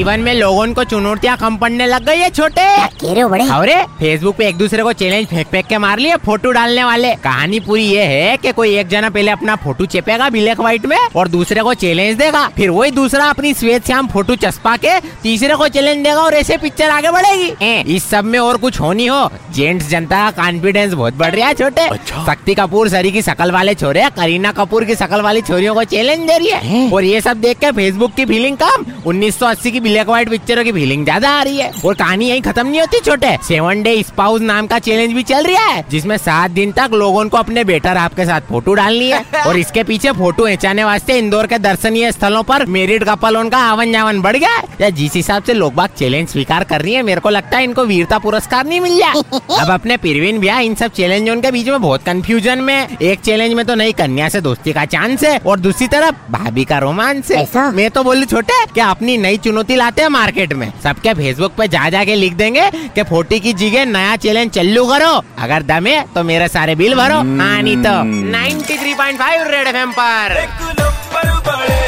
जीवन में लोगों को चुनौतियाँ कम पड़ने लग गई है छोटे। कह रहे हो बड़े? अरे फेसबुक पे एक दूसरे को चैलेंज फेंक फेंक के मार लिए फ़ोटो डालने वाले। कहानी पूरी ये है कि कोई एक जना पहले अपना फ़ोटो चेपेगा ब्लैक व्हाइट में और दूसरे को चैलेंज देगा। फिर वही दूसरा अपनी श्वेत श्याम फ़ोटो चस्पा के तीसरे को चैलेंज देगा और ऐसे पिक्चर आगे बढ़ेगी। ए, इस सब में और कुछ होनी हो। जेंट्स जनता का कॉन्फिडेंस बहुत बढ़ रहा है छोटे। अच्छा। शक्ति कपूर सरी की शकल वाले छोरे करीना कपूर की शकल वाली छोरियों को चैलेंज दे रही है। और ये सब देख के फेसबुक की फीलिंग कम। 1980 की ब्लैक व्हाइट पिक्चरों की फीलिंग ज़्यादा आ रही है। और कहानी यही खत्म नहीं होती छोटे। सेवन डे स्पाउस नाम का चैलेंज भी चल रहा है जिसमें सात दिन तक लोगों को अपने बेटर आपके साथ फ़ोटो डालनी है। और इसके पीछे फ़ोटो खिंचाने वास्ते इंदौर के दर्शनीय स्थलों पर मेरिड कपल उनका आवन जावन बढ़ गया है। या जिस हिसाब से लोग बाग चैलेंज स्वीकार कर रही है मेरे को लगता है इनको वीरता पुरस्कार नहीं मिल जाए अब अपने पिरवीन भैया इन सब चैलेंजों के बीच में बहुत कंफ्यूजन में एक चैलेंज में तो नई कन्या से दोस्ती का चांस है और दूसरी तरफ़ भाभी का रोमांस है। मैं तो बोलू छोटे कि अपनी नई चुनौती लाते हैं मार्केट में। सबके फेसबुक पे जा जाके लिख देंगे कि फोर्टी की जगह नया चैलेंज चल्लू करो। अगर दमे तो मेरे सारे बिल भरो। हाँ नहीं तो। 93.5 रेड एफएम पर।